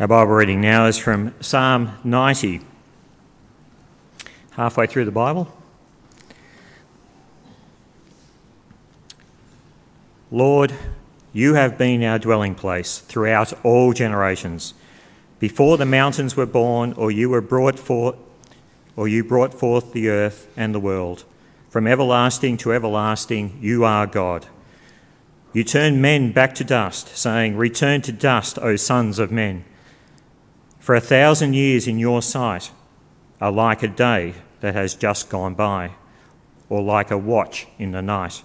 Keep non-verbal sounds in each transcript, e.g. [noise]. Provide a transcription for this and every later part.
Our Bible reading now is from Psalm 90, halfway through the Bible. Lord, you have been our dwelling place throughout all generations. Before the mountains were born, or you were brought forth, or you brought forth the earth and the world. From everlasting to everlasting, you are God. You turn men back to dust, saying, Return to dust, O sons of men. For a thousand years in your sight are like a day that has just gone by, or like a watch in the night.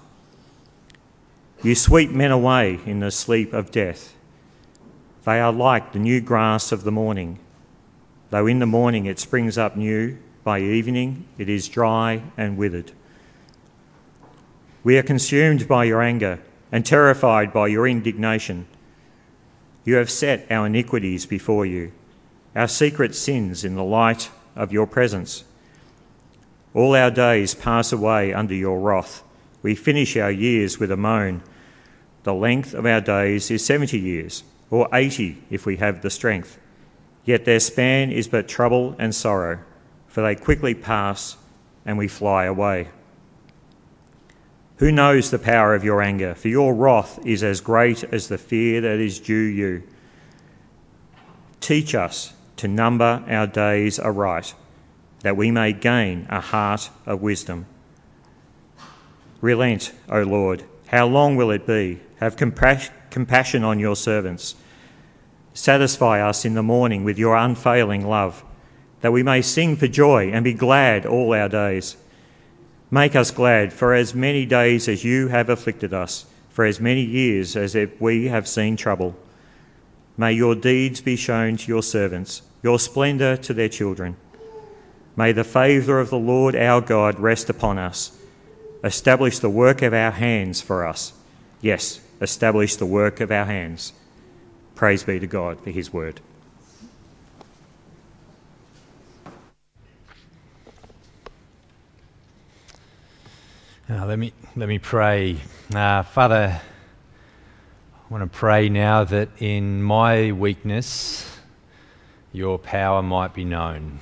You sweep men away in the sleep of death. They are like the new grass of the morning. Though in the morning it springs up new, by evening it is dry and withered. We are consumed by your anger and terrified by your indignation. You have set our iniquities before you, our secret sins in the light of your presence. All our days pass away under your wrath. We finish our years with a moan. The length of our days is 70 years, or 80 if we have the strength. Yet their span is but trouble and sorrow, for they quickly pass and we fly away. Who knows the power of your anger? For your wrath is as great as the fear that is due you. Teach us to number our days aright, that we may gain a heart of wisdom. Relent, O Lord. How long will it be? Have compassion on your servants. Satisfy us in the morning with your unfailing love, that we may sing for joy and be glad all our days. Make us glad for as many days as you have afflicted us, for as many years as we have seen trouble. May your deeds be shown to your servants, your splendour to their children. May the favour of the Lord our God rest upon us. Establish the work of our hands for us. Yes, establish the work of our hands. Praise be to God for his word. Uh, let me let me pray, uh, Father. I want to pray now that in my weakness, your power might be known,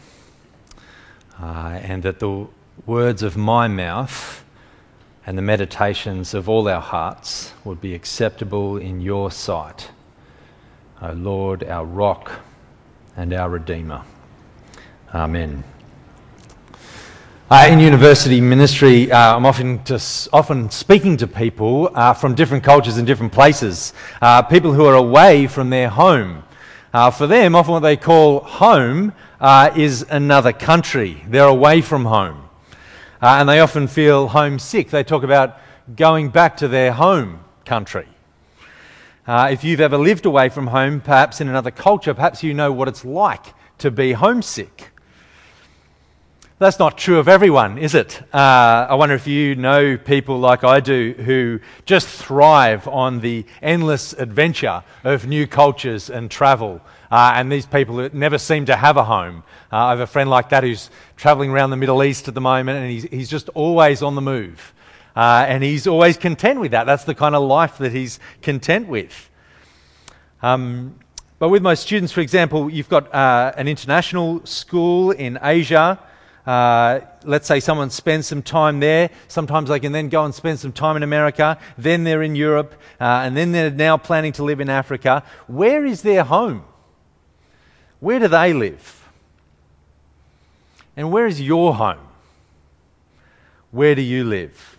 uh, and that the words of my mouth and the meditations of all our hearts would be acceptable in your sight, O Lord, our rock and our Redeemer. Amen. Uh, in university ministry, uh, I'm often, just, often speaking to people uh, from different cultures and different places, uh, people who are away from their home. Uh, for them, often what they call home uh, is another country. They're away from home. and they often feel homesick. They talk about going back to their home country. if you've ever lived away from home, perhaps in another culture, perhaps you know what it's like to be homesick. That's not true of everyone, is it? Uh, I wonder if you know people like I do who just thrive on the endless adventure of new cultures and travel. Uh, and these people never seem to have a home. Uh, I have a friend like that who's traveling around the Middle East at the moment, and he's, he's just always on the move. Uh, and he's always content with that. That's the kind of life that he's content with. Um, but with my students, for example, you've got uh, an international school in Asia. Uh, let's say someone spends some time there. Sometimes they can then go and spend some time in America. Then they're in Europe. Uh, and then they're now planning to live in Africa. Where is their home? Where do they live? And where is your home? Where do you live?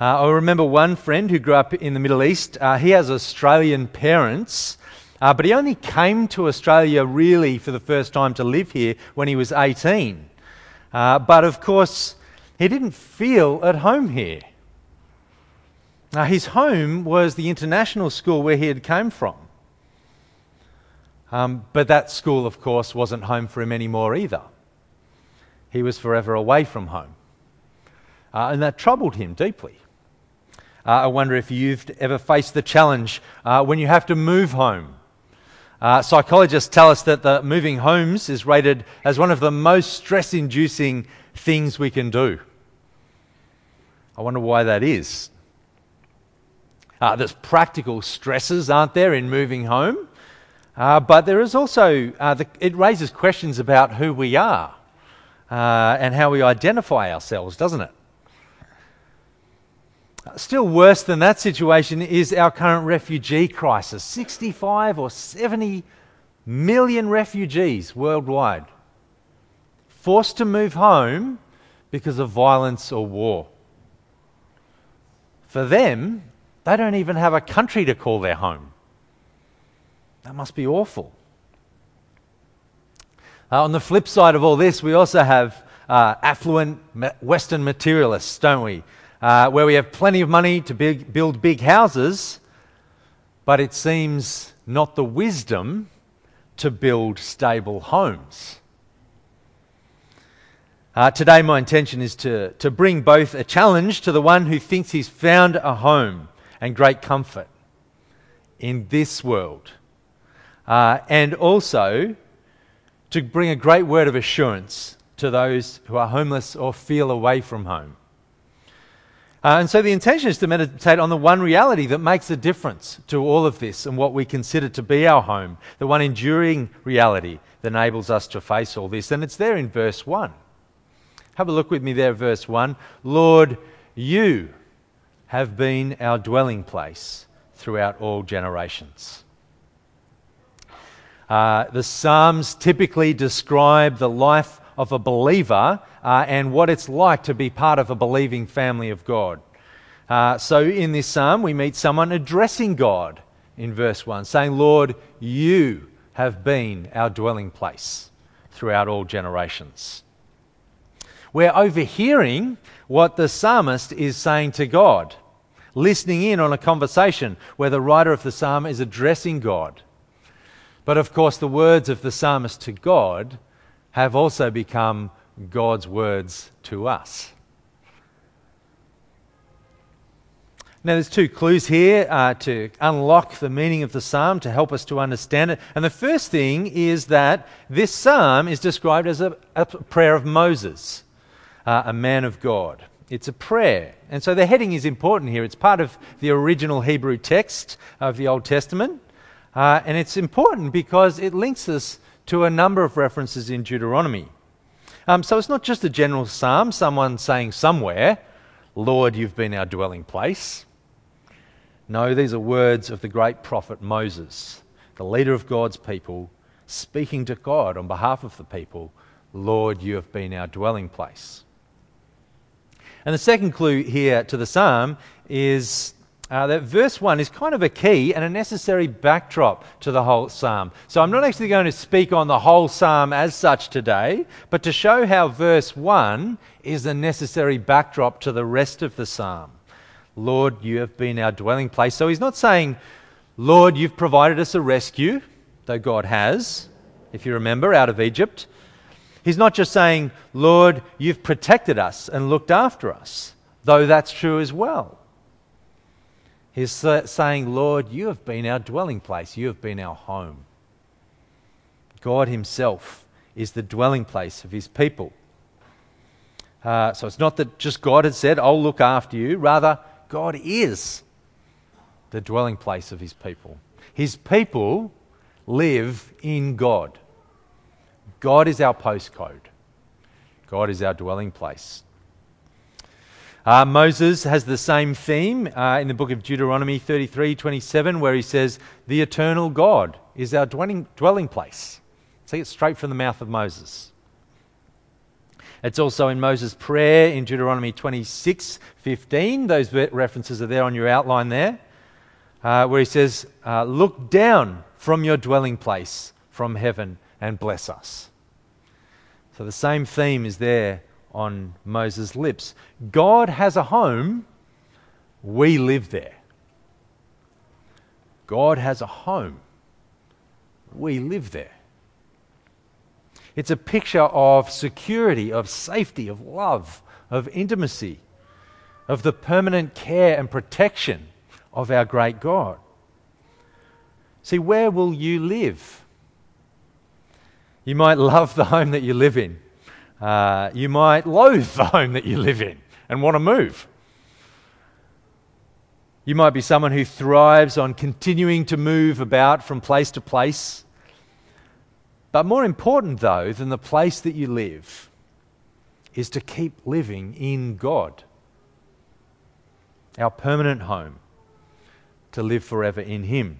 Uh, I remember one friend who grew up in the Middle East. Uh, he has Australian parents. Uh, but he only came to Australia really for the first time to live here when he was 18. Uh, but of course, he didn't feel at home here. Now, his home was the international school where he had come from. Um, but that school, of course, wasn't home for him anymore either. He was forever away from home. Uh, and that troubled him deeply. Uh, I wonder if you've ever faced the challenge uh, when you have to move home uh, psychologists tell us that the moving homes is rated as one of the most stress inducing things we can do. I wonder why that is. Uh, there's practical stresses, aren't there, in moving home? Uh, but there is also, uh, the, it raises questions about who we are uh, and how we identify ourselves, doesn't it? Still worse than that situation is our current refugee crisis 65 or 70 million refugees worldwide forced to move home because of violence or war. For them, they don't even have a country to call their home. That must be awful. Uh, on the flip side of all this, we also have uh, affluent Western materialists, don't we? Uh, where we have plenty of money to big, build big houses, but it seems not the wisdom to build stable homes. Uh, today, my intention is to, to bring both a challenge to the one who thinks he's found a home and great comfort in this world, uh, and also to bring a great word of assurance to those who are homeless or feel away from home. Uh, and so the intention is to meditate on the one reality that makes a difference to all of this and what we consider to be our home, the one enduring reality that enables us to face all this. And it's there in verse 1. Have a look with me there, verse 1. Lord, you have been our dwelling place throughout all generations. Uh, the Psalms typically describe the life of a believer uh, and what it's like to be part of a believing family of God. Uh, so in this psalm, we meet someone addressing God in verse 1, saying, Lord, you have been our dwelling place throughout all generations. We're overhearing what the psalmist is saying to God, listening in on a conversation where the writer of the psalm is addressing God. But of course, the words of the psalmist to God have also become God's words to us. Now, there's two clues here uh, to unlock the meaning of the psalm to help us to understand it. And the first thing is that this psalm is described as a, a prayer of Moses uh, a man of God. It's a prayer. And so the heading is important here. It's part of the original Hebrew text of the Old Testament. Uh, and it's important because it links us to a number of references in Deuteronomy. Um, so it's not just a general psalm, someone saying somewhere, Lord, you've been our dwelling place. No, these are words of the great prophet Moses, the leader of God's people, speaking to God on behalf of the people, Lord, you have been our dwelling place. And the second clue here to the psalm is uh, that verse 1 is kind of a key and a necessary backdrop to the whole psalm. So I'm not actually going to speak on the whole psalm as such today, but to show how verse 1 is a necessary backdrop to the rest of the psalm. Lord, you have been our dwelling place. So he's not saying, Lord, you've provided us a rescue, though God has, if you remember, out of Egypt. He's not just saying, Lord, you've protected us and looked after us, though that's true as well. He's saying, Lord, you have been our dwelling place, you have been our home. God Himself is the dwelling place of His people. Uh, so it's not that just God has said, I'll look after you. Rather, God is the dwelling place of His people. His people live in God. God is our postcode, God is our dwelling place. Uh, Moses has the same theme uh, in the book of Deuteronomy 33 27, where he says, The eternal God is our dwelling, dwelling place. See, it's straight from the mouth of Moses. It's also in Moses' prayer in Deuteronomy 26 15. Those references are there on your outline there, uh, where he says, uh, Look down from your dwelling place from heaven and bless us. So the same theme is there on Moses' lips. God has a home, we live there. God has a home, we live there. It's a picture of security, of safety, of love, of intimacy, of the permanent care and protection of our great God. See, where will you live? You might [laughs] love the home that you live in. Uh, you might loathe the home that you live in and want to move. You might be someone who thrives on continuing to move about from place to place. But more important, though, than the place that you live is to keep living in God, our permanent home, to live forever in Him.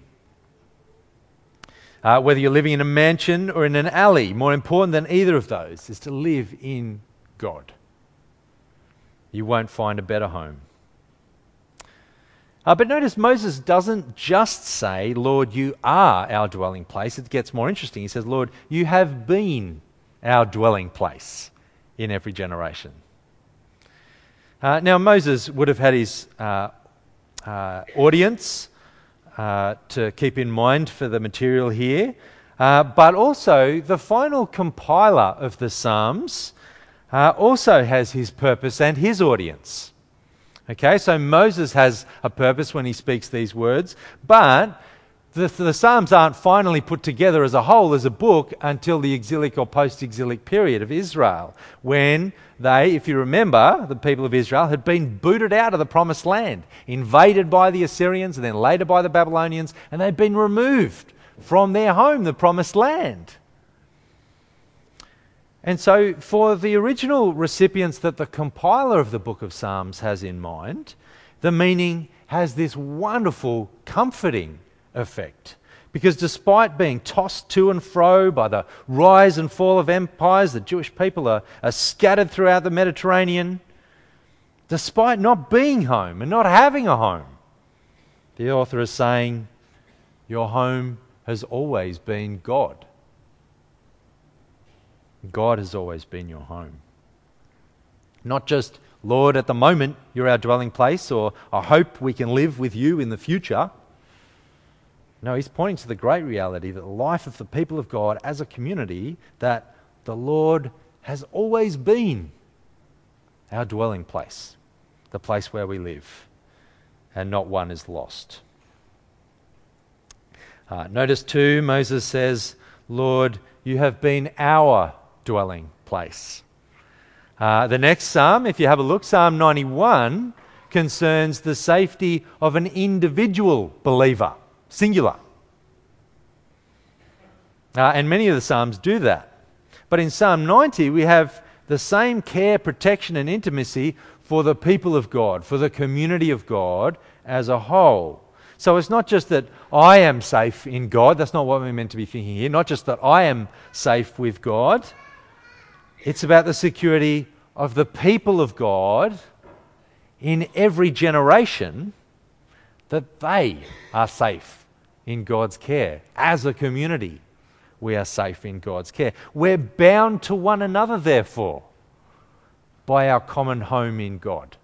Uh, whether you're living in a mansion or in an alley, more important than either of those is to live in God. You won't find a better home. Uh, but notice Moses doesn't just say, Lord, you are our dwelling place. It gets more interesting. He says, Lord, you have been our dwelling place in every generation. Uh, now, Moses would have had his uh, uh audience uh, to keep in mind for the material here. Uh, but also, the final compiler of the Psalms uh, also has his purpose and his audience. Okay, so Moses has a purpose when he speaks these words, but the, the, Psalms aren't finally put together as a whole, as a book, until the exilic or post exilic period of Israel, when they, if you remember, the people of Israel had been booted out of the promised land, invaded by the Assyrians and then later by the Babylonians, and they'd been removed from their home, the promised land. And so, for the original recipients that the compiler of the book of Psalms has in mind, the meaning has this wonderful, comforting effect. Because despite being tossed to and fro by the rise and fall of empires, the Jewish people are, are scattered throughout the Mediterranean. Despite not being home and not having a home, the author is saying, Your home has always been God. God has always been your home. Not just, Lord, at the moment you're our dwelling place, or I hope we can live with you in the future. No, he's pointing to the great reality that the life of the people of God as a community, that the Lord has always been our dwelling place, the place where we live, and not one is lost. Uh, notice too, Moses says, Lord, you have been our dwelling place. Uh, the next psalm, if you have a look, Psalm 91, concerns the safety of an individual believer singular. Uh, and many of the Psalms do that. But in Psalm 90, we have the same care, protection, and intimacy for the people of God, for the community of God as a whole. So it's not just that I am safe in God, that's not what we're meant to be thinking here, not just that I am safe with God, it's about the security of the people of God in every generation that they are safe in God's care. As a community, we are safe in God's care. We're bound to one another, therefore, by our common home in God.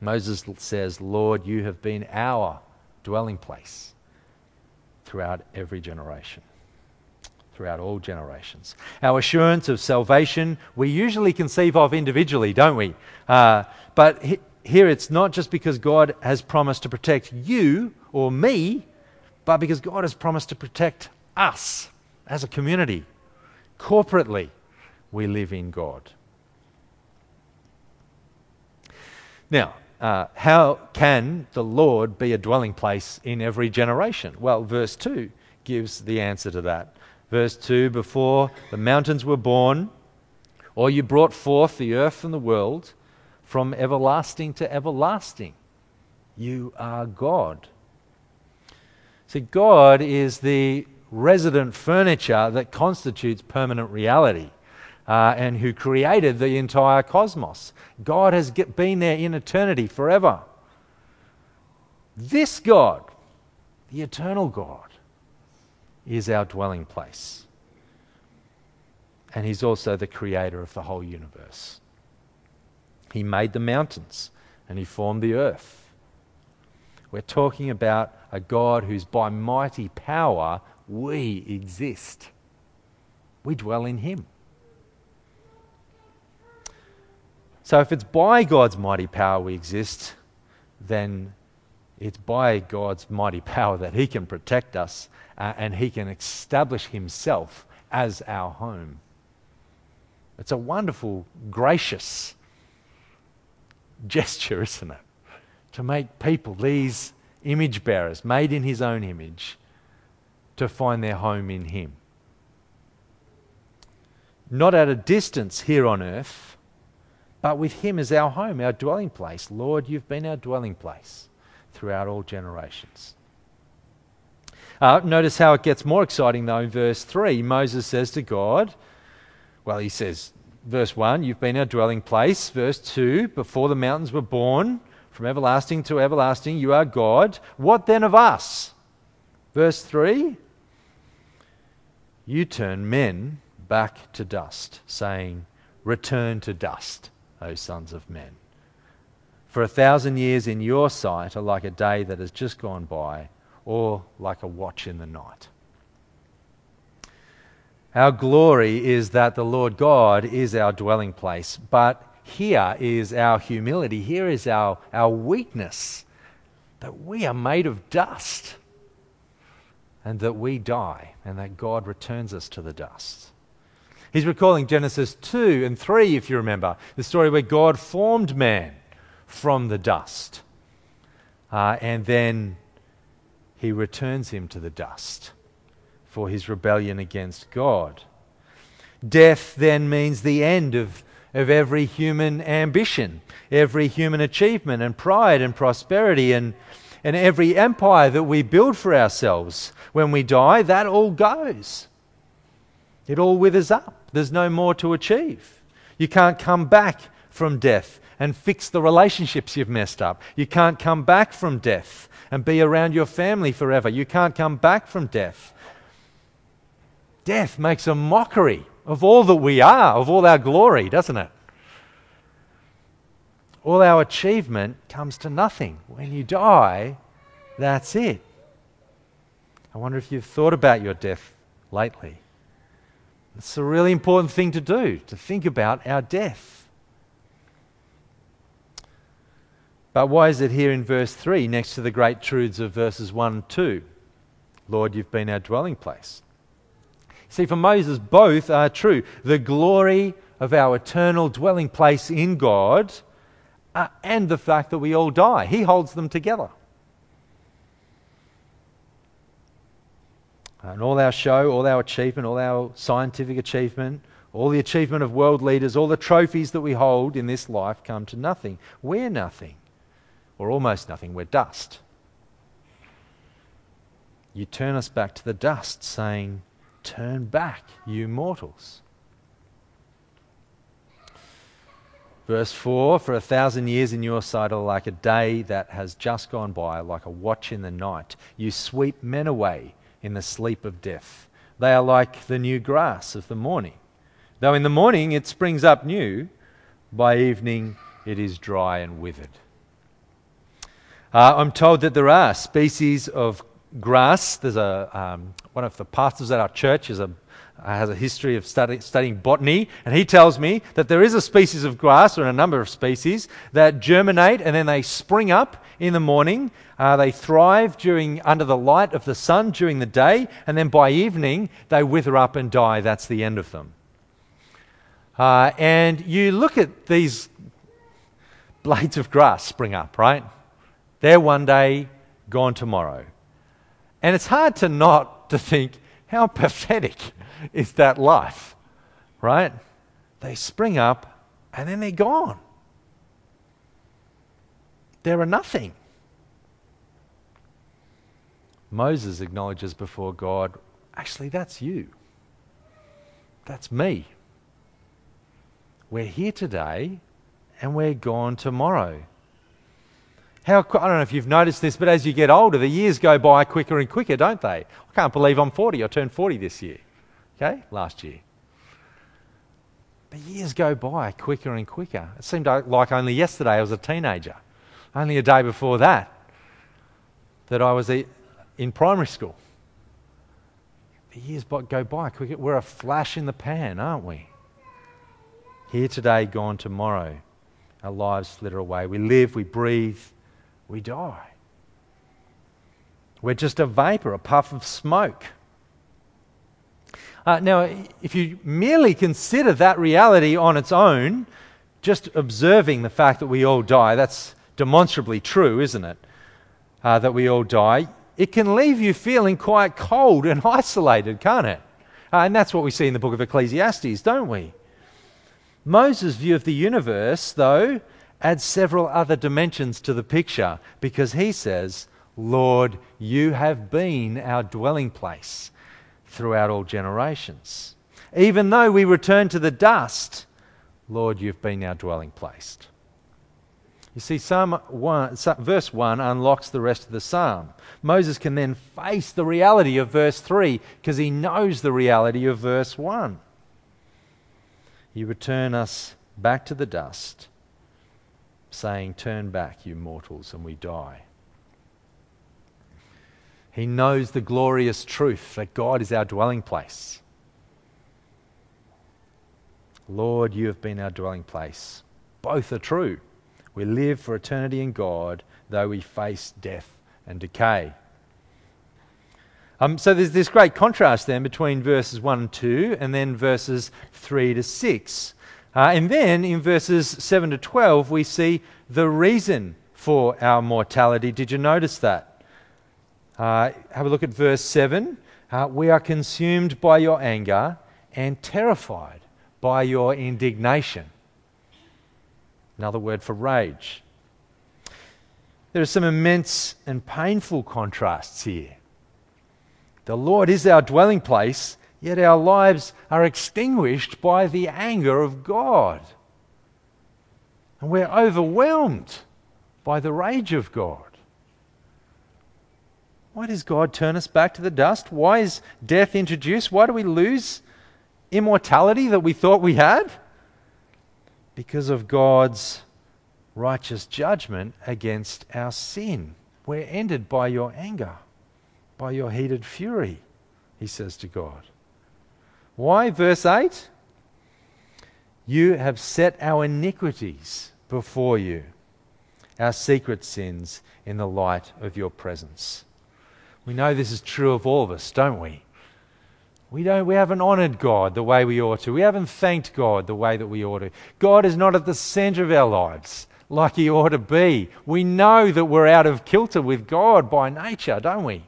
Moses says, Lord, you have been our dwelling place throughout every generation. Throughout all generations. Our assurance of salvation we usually conceive of individually, don't we? Uh, but here it's not just because God has promised to protect you or me, but because God has promised to protect us as a community. Corporately, we live in God. Now, uh, how can the Lord be a dwelling place in every generation? Well, verse 2 gives the answer to that. Verse 2 Before the mountains were born, or you brought forth the earth and the world, from everlasting to everlasting. You are God. See, God is the resident furniture that constitutes permanent reality. Uh, and who created the entire cosmos. God has get, been there in eternity forever. This God, the eternal God, is our dwelling place. And He's also the creator of the whole universe. He made the mountains and He formed the earth. We're talking about a God whose by mighty power we exist. We dwell in Him. So, if it's by God's mighty power we exist, then it's by God's mighty power that He can protect us uh, and He can establish Himself as our home. It's a wonderful, gracious gesture, isn't it? To make people, these image bearers, made in his own image, to find their home in him. Not at a distance here on earth, but with him as our home, our dwelling place. Lord, you've been our dwelling place throughout all generations. Uh, notice how it gets more exciting, though, in verse 3. Moses says to God, well, he says, verse 1, you've been our dwelling place. Verse 2, before the mountains were born, from everlasting to everlasting, you are God. What then of us? Verse 3, you turn men back to dust, saying, Return to dust, O sons of men. For a thousand years in your sight are like a day that has just gone by or like a watch in the night. Our glory is that the Lord God is our dwelling place, but here is our humility, here is our, our weakness that we are made of dust and that we die and that God returns us to the dust. He's recalling Genesis 2 and 3, if you remember, the story where God formed man from the dust. Uh, and then he returns him to the dust for his rebellion against God. Death then means the end of, of every human ambition, every human achievement and pride and prosperity and, and every empire that we build for ourselves. When we die, that all goes. It all withers up. There's no more to achieve. You can't come back from death and fix the relationships you've messed up. You can't come back from death and be around your family forever. You can't come back from death. Death makes a mockery of all that we are, of all our glory, doesn't it? All our achievement comes to nothing. When you die, that's it. I wonder if you've thought about your death lately. It's a really important thing to do, to think about our death. But why is it here in verse 3 next to the great truths of verses 1 and 2? Lord, you've been our dwelling place. See, for Moses, both are true. The glory of our eternal dwelling place in God uh, and the fact that we all die. He holds them together. And all our show, all our achievement, all our scientific achievement, all the achievement of world leaders, all the trophies that we hold in this life come to nothing. We're nothing or almost nothing, we're dust. You turn us back to the dust, saying, Turn back, you mortals. Verse 4 For a thousand years in your sight are like a day that has just gone by, like a watch in the night. You sweep men away in the sleep of death. They are like the new grass of the morning. Though in the morning it springs up new, by evening it is dry and withered. Uh, I'm told that there are species of grass. There's a um, one of the pastors at our church is a has a history of study, studying botany, and he tells me that there is a species of grass, or a number of species, that germinate and then they spring up in the morning. Uh, they thrive during under the light of the sun during the day, and then by evening they wither up and die. That's the end of them. Uh, and you look at these blades of grass spring up, right? They're one day, gone tomorrow. And it's hard to not to think, how pathetic is that life? Right? They spring up and then they're gone. They're a nothing. Moses acknowledges before God, actually, that's you. That's me. We're here today and we're gone tomorrow. How, I don't know if you've noticed this, but as you get older, the years go by quicker and quicker, don't they? I can't believe I'm 40. I turned 40 this year. Okay? Last year. The years go by quicker and quicker. It seemed like only yesterday I was a teenager. Only a day before that, that I was in primary school. The years go by quicker. We're a flash in the pan, aren't we? Here today, gone tomorrow. Our lives slither away. We live, we breathe, we die. We're just a vapor, a puff of smoke. Uh, now, if you merely consider that reality on its own, just observing the fact that we all die, that's demonstrably true, isn't it? Uh, that we all die, it can leave you feeling quite cold and [laughs] isolated, can't it? Uh, and that's what we see in the book of Ecclesiastes, don't we? Moses' view of the universe, though, adds several other dimensions to the picture because he says, Lord, you have been our dwelling place throughout all generations. Even though we return to the dust, Lord, you've been our dwelling place. You see, Psalm 1, verse 1 unlocks the rest of the psalm. Moses can then face the reality of verse 3 because he knows the reality of verse 1. You return us back to the dust, saying, Turn back, you mortals, and we die. He knows the glorious truth that God is our dwelling place. Lord, you have been our dwelling place. Both are true. We live for eternity in God, though we face death and decay. Um, so there's this great contrast then between verses 1 and 2 and then verses 3 to 6. Uh, and then in verses 7 to 12, we see the reason for our mortality. Did you notice that? Uh, have a look at verse 7. Uh, we are consumed by your anger and terrified by your indignation. Another word for rage. There are some immense and painful contrasts here. The Lord is our dwelling place, yet our lives are extinguished by the anger of God. And we're overwhelmed by the rage of God. Why does God turn us back to the dust? Why is death introduced? Why do we lose immortality that we thought we had? because of God's righteous judgment against our sin. We're ended by your anger, by your heated fury, he says to God. Why? Verse 8 You have set our iniquities before you, our secret sins in the light of your presence. We know this is true of all of us, don't we? We, don't, we haven't honored God the way we ought to. We haven't thanked God the way that we ought to. God is not at the center of our lives like He ought to be. We know that we're out of kilter with God by nature, don't we?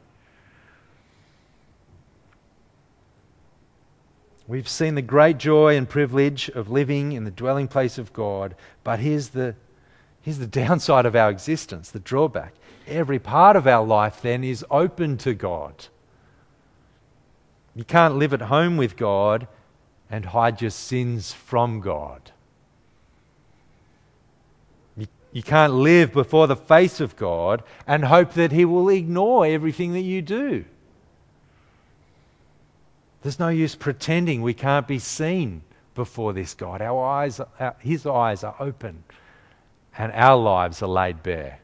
We've seen the great joy and privilege of living in the dwelling place of God, but here's the, here's the [laughs] downside of our existence, the drawback. Every part of our life then is open to God. You can't live at home with God and hide your sins from God. You, you can't live before the face of God and hope that He will ignore everything that you do. There's no use pretending we can't be seen before this God. Our eyes, our, His eyes are open and our lives are laid bare.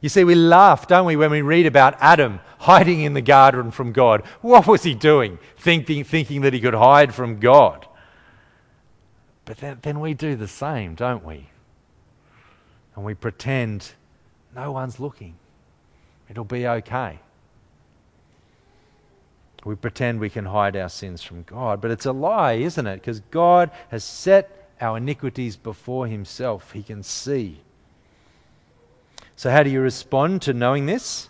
You see, we laugh, don't we, when we read about Adam hiding in the garden from God. What was he doing? Thinking, thinking that he could hide from God. But then, then we do the same, don't we? And we pretend no one's looking. It'll be okay. We pretend we can hide our sins from God. But it's a lie, isn't it? Because God has set our iniquities before Himself. He can see. So, how do you respond to knowing this?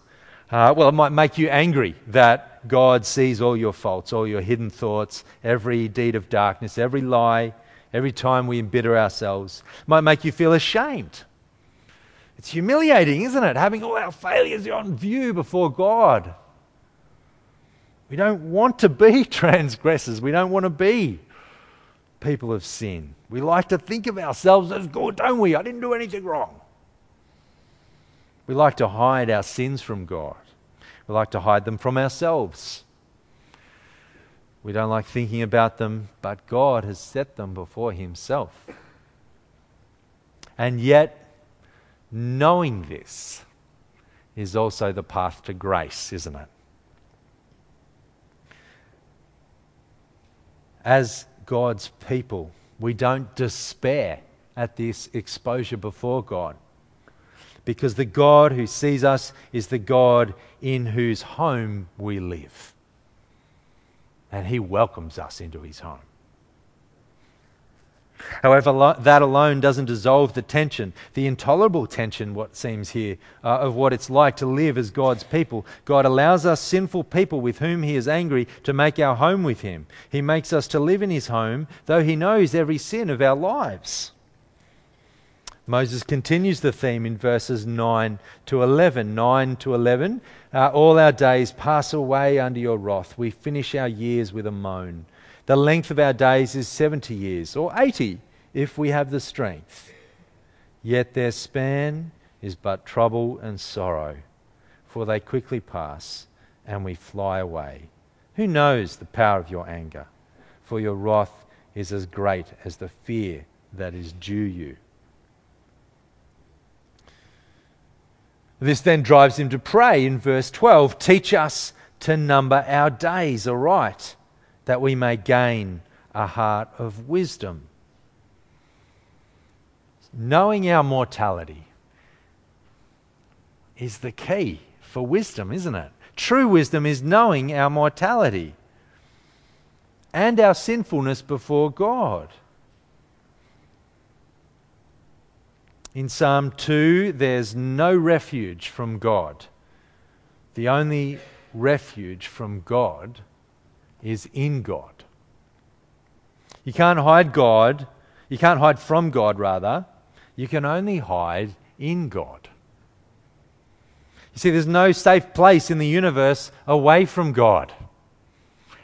Uh, well, it might make you angry that God sees all your faults, all your hidden thoughts, every deed of darkness, every lie, every time we embitter ourselves. It might make you feel ashamed. It's humiliating, isn't it? Having all our failures on view before God. We don't want to be [laughs] transgressors. We don't want to be people of sin. We like to think of ourselves as good, don't we? I didn't do anything wrong. We like to hide our sins from God. We like to hide them from ourselves. We don't like thinking about them, but God has set them before Himself. And yet, knowing this is also the path to grace, isn't it? As God's people, we don't despair at this exposure before God because the God who sees us is the God in whose home we live. And he welcomes us into his home. However, that alone doesn't dissolve the tension, the intolerable tension, what seems here, uh, of what it's like to live as God's people. God allows us sinful people with whom He is angry to make our home with Him. He makes us to live in His home, though He knows every sin of our lives. Moses continues the theme in verses 9 to 11. 9 to 11. Uh, All our days pass away under your wrath. We finish our years with a moan. The length of our days is 70 years, or 80 if we have the strength. Yet their span is but trouble and sorrow, for they quickly pass and we fly away. Who knows the power of your anger? For your wrath is as great as the fear that is due you. This then drives him to pray in verse 12 Teach us to number our days aright, that we may gain a heart of wisdom. Knowing our mortality is the key for wisdom, isn't it? True wisdom is knowing our mortality and our sinfulness before God. In Psalm 2, there's no refuge from God. The only refuge from God is in God. You can't hide God, you can't hide from God, rather. You can only hide in God. You see, there's no safe place in the universe away from God.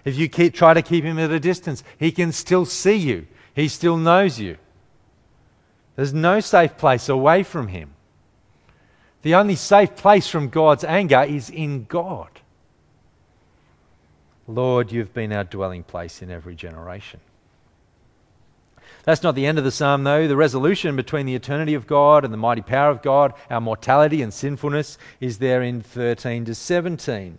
If you keep, try to keep him at a distance, he can still see you, he still knows you. There's no safe place away from Him. The only safe place from God's anger is in God. Lord, you've been our dwelling place in every generation. That's not the end of the psalm, though. The resolution between the eternity of God and the mighty power of God, our mortality and sinfulness, is there in 13 to 17.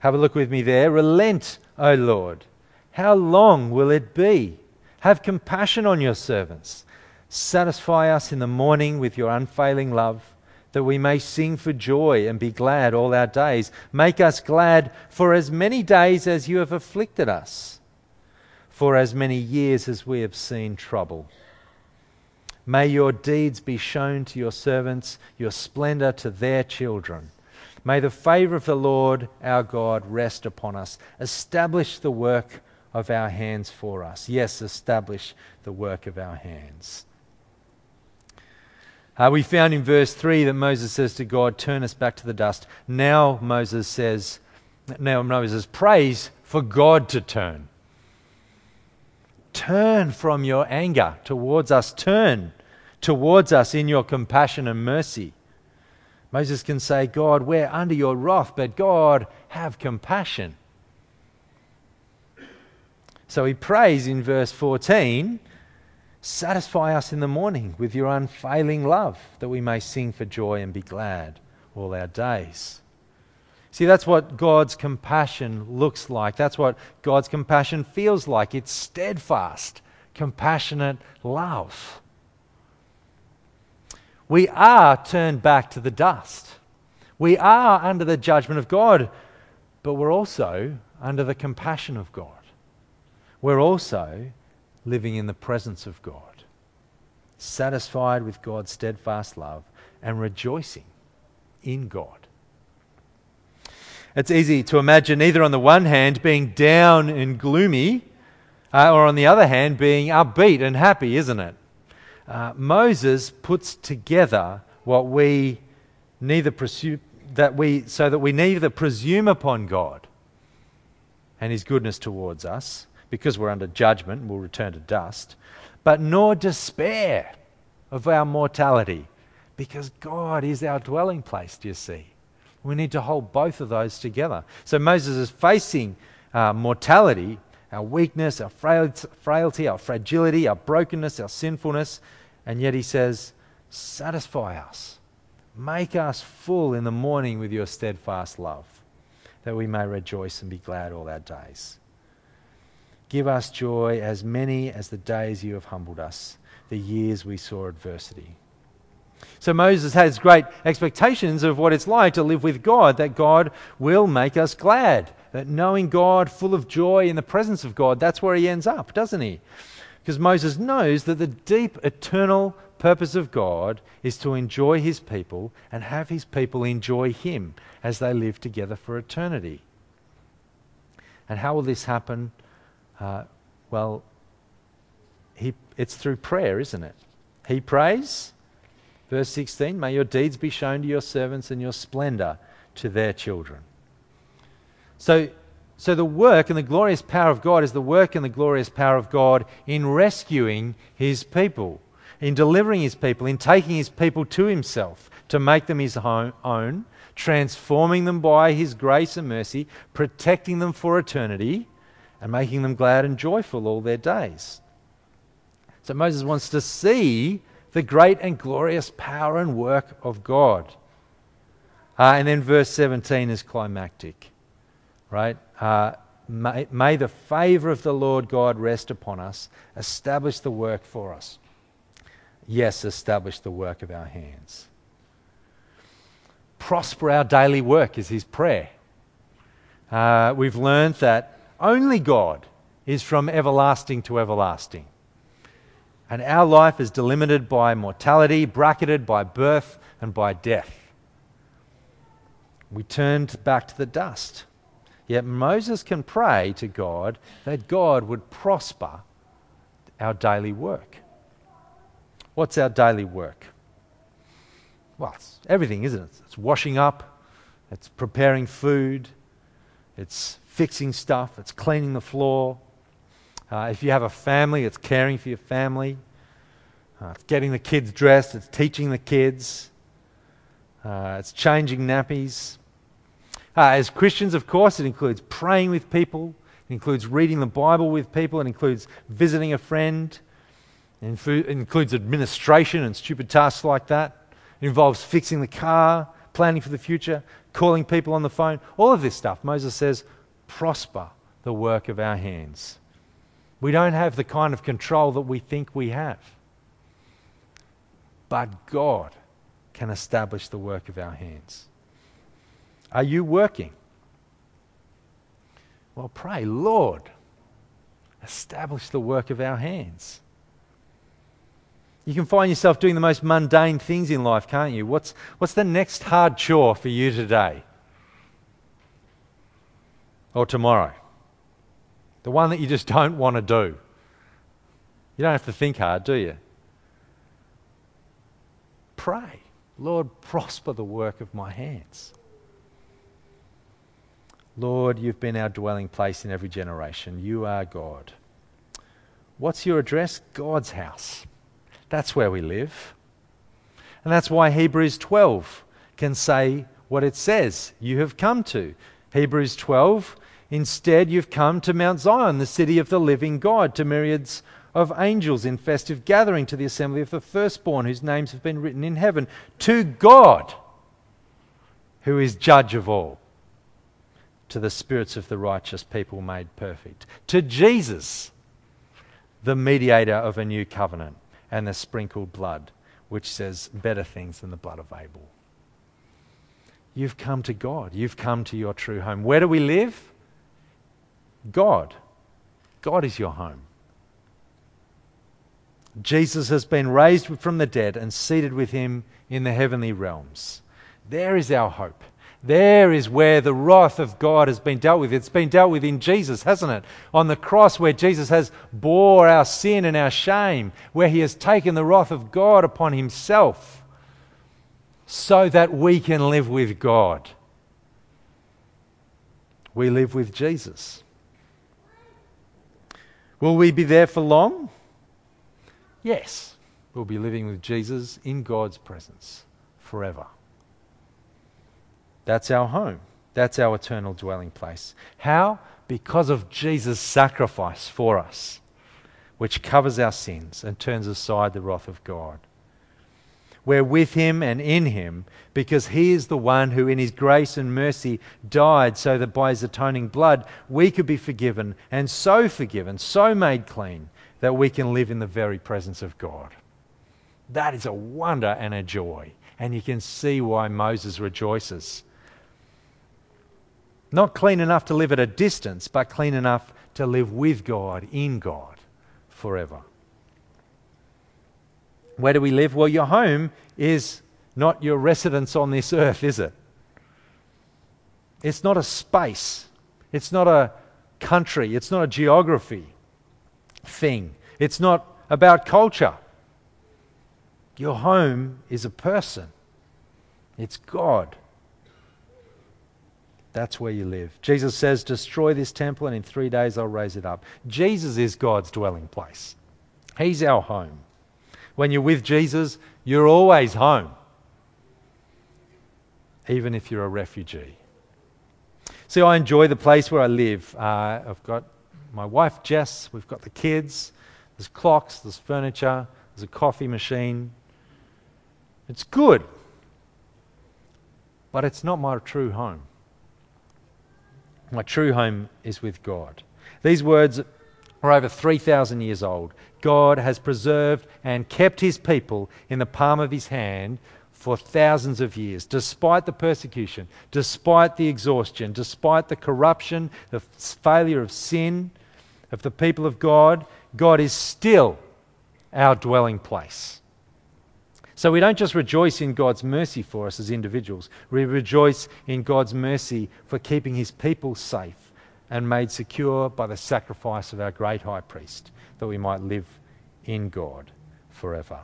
Have a look with me there. Relent, O Lord. How long will it be? Have compassion on your servants. Satisfy us in the morning with your unfailing love, that we may sing for joy and be glad all our days. Make us glad for as many days as you have afflicted us, for as many years as we have seen trouble. May your deeds be shown to your servants, your splendor to their children. May the favor of the Lord our God rest upon us. Establish the work of our hands for us. Yes, establish the work of our hands. Uh, we found in verse 3 that Moses says to God, Turn us back to the dust. Now Moses says, now Moses prays for God to turn. Turn from your anger towards us. Turn towards us in your compassion and mercy. Moses can say, God, we're under your wrath, but God, have compassion. So he prays in verse 14 Satisfy us in the morning with your unfailing love, that we may sing for joy and be glad all our days. See, that's what God's compassion looks like. That's what God's compassion feels like. It's steadfast, compassionate love. We are turned back to the dust. We are under the judgment of God, but we're also under the compassion of God. We're also living in the presence of God, satisfied with God's steadfast love, and rejoicing in God. It's easy to imagine either on the one hand being down and gloomy, uh, or on the other hand being upbeat and happy, isn't it? Uh, Moses puts together what we neither presume that we so that we neither presume upon God and his goodness towards us because we're under judgment and will return to dust, but nor despair of our mortality because God is our dwelling place, do you see? We need to hold both of those together. So Moses is facing uh, mortality, our weakness, our frailty, our fragility, our brokenness, our sinfulness, and yet he says, Satisfy us. Make us full in the morning with your steadfast love, that we may rejoice and be glad all our days. Give us joy as many as the days you have humbled us, the years we saw adversity. So Moses has great expectations of what it's like to live with God, that God will make us glad, that knowing God, full of joy in the presence of God, that's where he ends up, doesn't he? Because Moses knows that the deep, eternal purpose of God is to enjoy his people and have his people enjoy him as they live together for eternity. And how will this happen? Uh, well, he, it's through prayer, isn't it? He prays. Verse 16 May your deeds be shown to your servants and your splendor to their children. So, so the work and the glorious power of God is the work and the glorious power of God in rescuing his people, in delivering his people, in taking his people to himself to make them his own, transforming them by his grace and mercy, protecting them for eternity, and making them glad and joyful all their days. So Moses wants to see the great and glorious power and work of God. Uh, and then verse 17 is climactic, right? Uh, may, may the favor of the Lord God rest upon us, establish the work for us. Yes, establish the work of our hands. Prosper our daily work is his prayer. Uh, we've learned that only God is from everlasting to everlasting. And our life is delimited by mortality, bracketed by birth and by death. We turned back to the dust. Yet Moses can pray to God that God would prosper our daily work. What's our daily work? Well, it's everything, isn't it? It's washing up, it's preparing food, it's fixing stuff, it's cleaning the floor. Uh, if you have a family, it's caring for your family. Uh, it's getting the kids dressed, it's teaching the kids, uh, it's changing nappies. Uh, as Christians, of course, it includes praying with people, it includes reading the Bible with people, it includes visiting a friend, it includes administration and stupid tasks like that. It involves fixing the car, planning for the future, calling people on the phone. All of this stuff, Moses says, prosper the work of our hands. We don't have the kind of control that we think we have. But God can establish the work of our hands. Are you working? Well, pray, Lord, establish the work of our hands. You can find yourself doing the most mundane things in life, can't you? What's, what's the next hard chore for you today? Or tomorrow? The one that you just [laughs] don't want to do. You don't have to think hard, do you? Pray, Lord, prosper the work of my hands. Lord, you've been our dwelling place in every generation. You are God. What's your address? God's house. That's where we live. And that's why Hebrews 12 can say what it says you have come to. Hebrews 12, instead, you've come to Mount Zion, the city of the living God, to myriads of angels in festive gathering, to the assembly of the firstborn, whose names have been written in heaven, to God, who is judge of all to the spirits of the righteous people made perfect, to Jesus, the mediator of a new covenant, and the sprinkled blood, which says better things than the blood of Abel. You've come to God. You've come to your true home. Where do we live? God. God is your home. Jesus has been raised from the dead and seated with him in the heavenly realms. There is our hope. There is where the wrath of God has been dealt with. It's been dealt with in Jesus, hasn't it? On the cross, where Jesus has bore our sin and our shame, where he has taken the wrath of God upon himself so that we can live with God. We live with Jesus. Will we be there for long? Yes, we'll be living with Jesus in God's presence forever. That's our home. That's our eternal dwelling place. How? Because of Jesus' sacrifice for us, which covers our sins and turns aside the wrath of God. We're with Him and in Him because He is the one who, in His grace and mercy, died so that by His atoning blood we could be forgiven and so forgiven, so made clean that we can live in the very presence of God. That is a wonder and a joy. And you can see why Moses rejoices. Not clean enough to live at a distance, but clean enough to live with God, in God, forever. Where do we live? Well, your home is not your residence on this earth, is it? It's not a space. It's not a country. It's not a geography thing. It's not about culture. Your home is a person, it's God. That's where you live. Jesus says, Destroy this temple, and in three days I'll raise it up. Jesus is God's dwelling place, He's our home. When you're with Jesus, you're always home, even if you're a refugee. See, I enjoy the place where I live. Uh, I've got my wife, Jess, we've got the kids, there's clocks, there's furniture, there's a coffee machine. It's good, but it's not my true home. My true home is with God. These words are over 3,000 years old. God has preserved and kept his people in the palm of his hand for thousands of years, despite the persecution, despite the exhaustion, despite the corruption, the failure of sin of the people of God. God is still our dwelling place. So we don't just rejoice in God's mercy for us as individuals, we rejoice in God's mercy for keeping his people safe and made secure by the sacrifice of our great high priest, that we might live in God forever.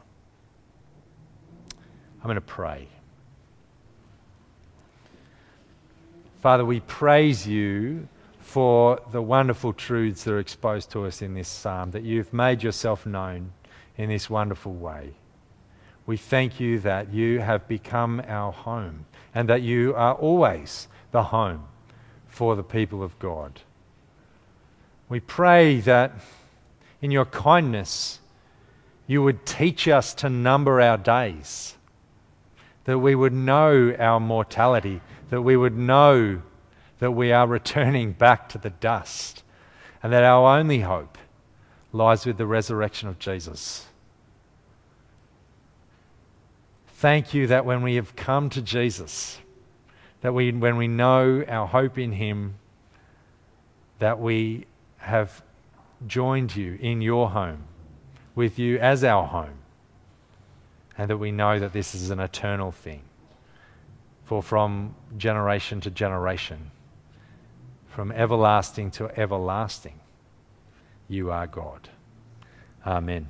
I'm going to pray. Father, we praise you for the wonderful truths that are exposed to us in this psalm, that you've made yourself known in this wonderful way. We thank you that you have become our home and that you are always the home for the people of God. We pray that in your kindness, you would teach us to number our days, that we would know our mortality, that we would know that we are returning back to the dust, and that our only hope lies with the resurrection of Jesus. Thank you that when we have come to Jesus, that we, when we know our hope in Him, that we have joined you in your home, with you as our home, and that we know that this is an eternal thing. For from generation to generation, from everlasting to everlasting, you are God. Amen.